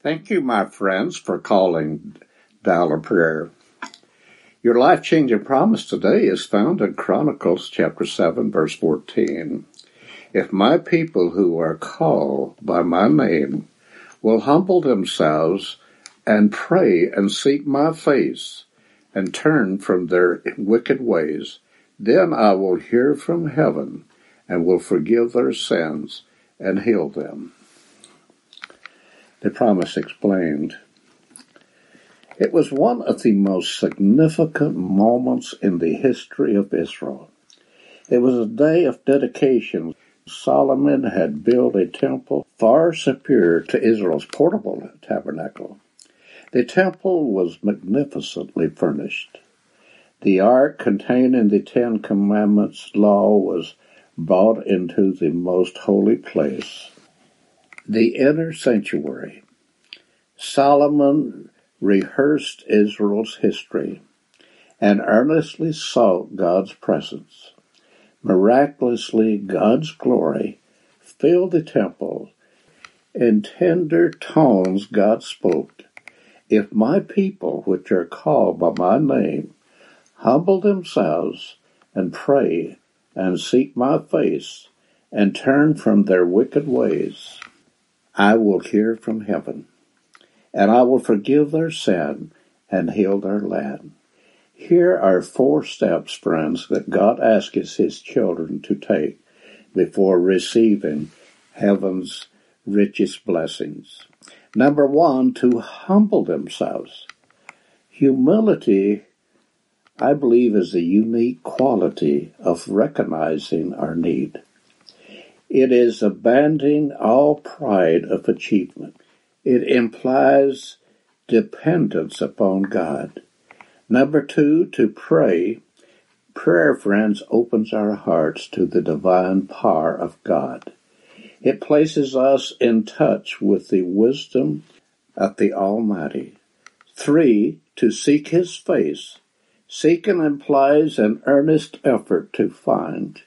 Thank you, my friends, for calling Dial of Prayer. Your life changing promise today is found in Chronicles chapter 7, verse 14. If my people who are called by my name will humble themselves and pray and seek my face and turn from their wicked ways, then I will hear from heaven and will forgive their sins and heal them. The promise explained. It was one of the most significant moments in the history of Israel. It was a day of dedication. Solomon had built a temple far superior to Israel's portable tabernacle. The temple was magnificently furnished. The ark containing the Ten Commandments law was brought into the most holy place the inner sanctuary. Solomon rehearsed Israel's history and earnestly sought God's presence. Miraculously, God's glory filled the temple. In tender tones, God spoke, If my people, which are called by my name, humble themselves and pray and seek my face and turn from their wicked ways, I will hear from heaven, and I will forgive their sin and heal their land. Here are four steps, friends, that God asks his children to take before receiving heaven's richest blessings. Number one, to humble themselves. Humility, I believe, is a unique quality of recognizing our need. It is abandoning all pride of achievement. It implies dependence upon God. Number two, to pray. Prayer, friends, opens our hearts to the divine power of God. It places us in touch with the wisdom of the Almighty. Three, to seek His face. Seeking implies an earnest effort to find.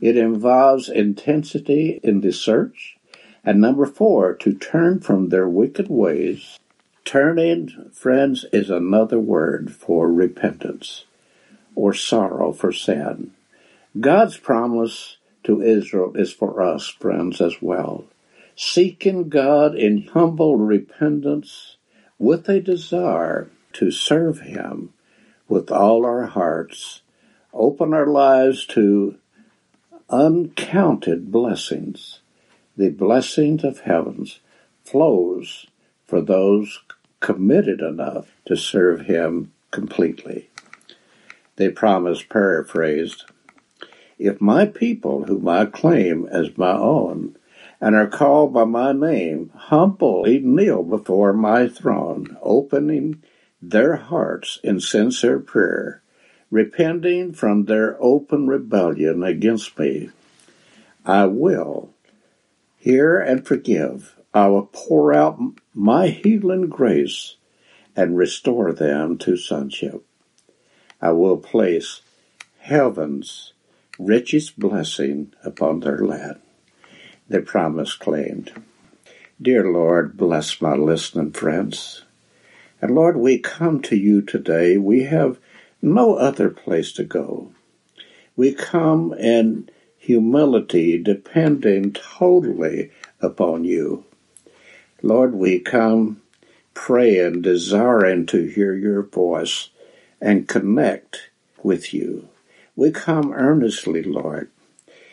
It involves intensity in the search. And number four, to turn from their wicked ways. Turning, friends, is another word for repentance or sorrow for sin. God's promise to Israel is for us, friends, as well. Seeking God in humble repentance with a desire to serve Him with all our hearts, open our lives to uncounted blessings. The blessings of heavens flows for those committed enough to serve him completely. They promise paraphrased, if my people whom I claim as my own and are called by my name humbly kneel before my throne, opening their hearts in sincere prayer, repenting from their open rebellion against me, I will hear and forgive. I will pour out my healing grace and restore them to sonship. I will place heaven's richest blessing upon their land. The promise claimed. Dear Lord, bless my listening friends. And Lord, we come to you today. We have no other place to go. We come in humility, depending totally upon you. Lord, we come praying, desiring to hear your voice and connect with you. We come earnestly, Lord,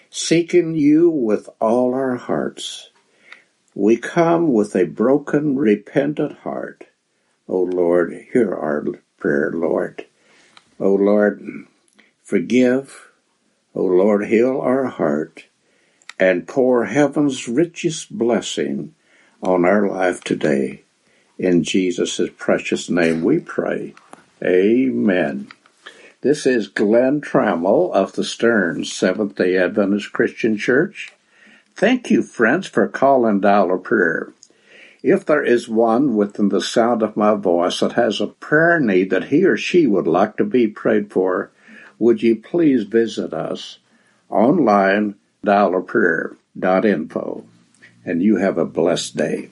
seeking you with all our hearts. We come with a broken, repentant heart. O oh Lord, hear our prayer, Lord. O Lord, forgive. O Lord, heal our heart and pour heaven's richest blessing on our life today. In Jesus' precious name we pray. Amen. This is Glenn Trammell of the Stearns Seventh day Adventist Christian Church. Thank you, friends, for calling of Prayer. If there is one within the sound of my voice that has a prayer need that he or she would like to be prayed for, would you please visit us online, dialofprayer.info, and you have a blessed day.